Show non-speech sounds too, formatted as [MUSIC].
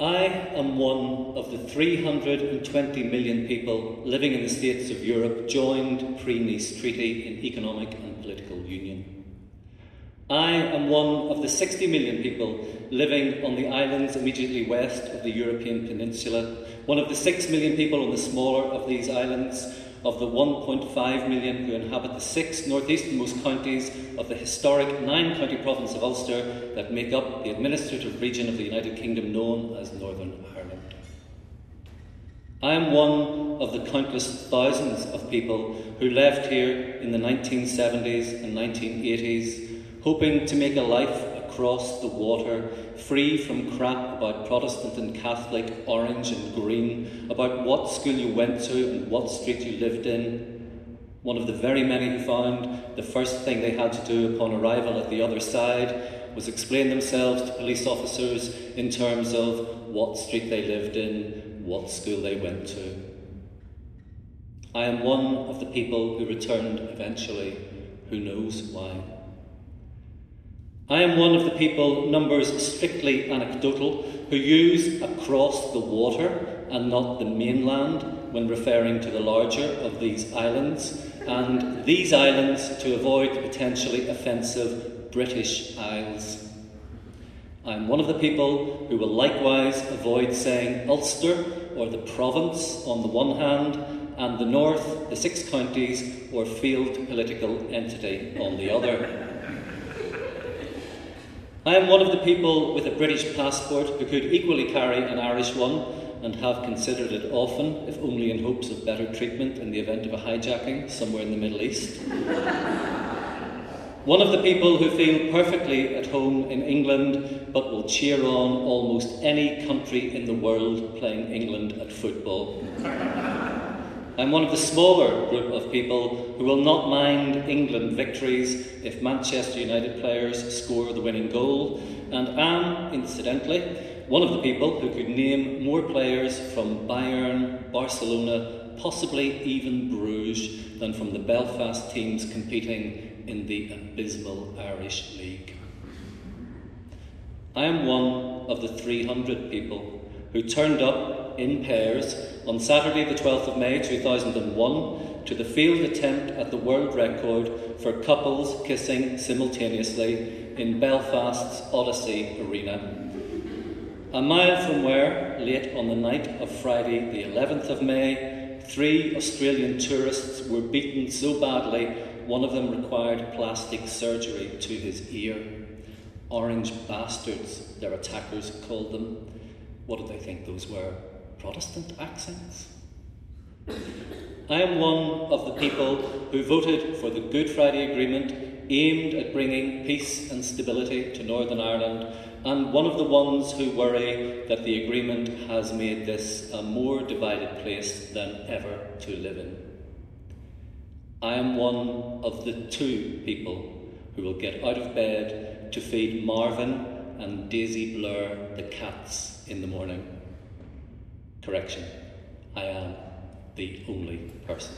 I am one of the 320 million people living in the states of Europe joined pre Nice Treaty in economic and political union. I am one of the 60 million people living on the islands immediately west of the European peninsula, one of the 6 million people on the smaller of these islands, of the 1.5 million who inhabit the six northeasternmost counties of the historic nine county province of Ulster that make up the administrative region of the United Kingdom known as Northern Ireland. I am one of the countless thousands of people who left here in the 1970s and 1980s, hoping to make a life across the water, free from crap about Protestant and Catholic, orange and green, about what school you went to and what street you lived in. One of the very many who found the first thing they had to do upon arrival at the other side was explain themselves to police officers in terms of what street they lived in, what school they went to. I am one of the people who returned eventually, who knows why. I am one of the people, numbers strictly anecdotal, who use across the water and not the mainland when referring to the larger of these islands, and these islands to avoid the potentially offensive British Isles. I am one of the people who will likewise avoid saying Ulster or the province on the one hand, and the north, the six counties, or field political entity on the other. I am one of the people with a British passport who could equally carry an Irish one and have considered it often, if only in hopes of better treatment in the event of a hijacking somewhere in the Middle East. [LAUGHS] one of the people who feel perfectly at home in England but will cheer on almost any country in the world playing England at football. I'm one of the smaller group of people who will not mind England victories if Manchester United players score the winning goal, and am, incidentally, one of the people who could name more players from Bayern, Barcelona, possibly even Bruges, than from the Belfast teams competing in the abysmal Irish League. I am one of the 300 people who turned up in pairs on Saturday, the 12th of May 2001, to the failed attempt at the world record for couples kissing simultaneously in Belfast's Odyssey Arena. A mile from where, late on the night of Friday, the 11th of May, three Australian tourists were beaten so badly one of them required plastic surgery to his ear. Orange bastards, their attackers called them. What did they think those were? Protestant accents? I am one of the people who voted for the Good Friday Agreement aimed at bringing peace and stability to Northern Ireland, and one of the ones who worry that the agreement has made this a more divided place than ever to live in. I am one of the two people who will get out of bed to feed Marvin and Daisy Blur the cats in the morning. Correction, I am the only person.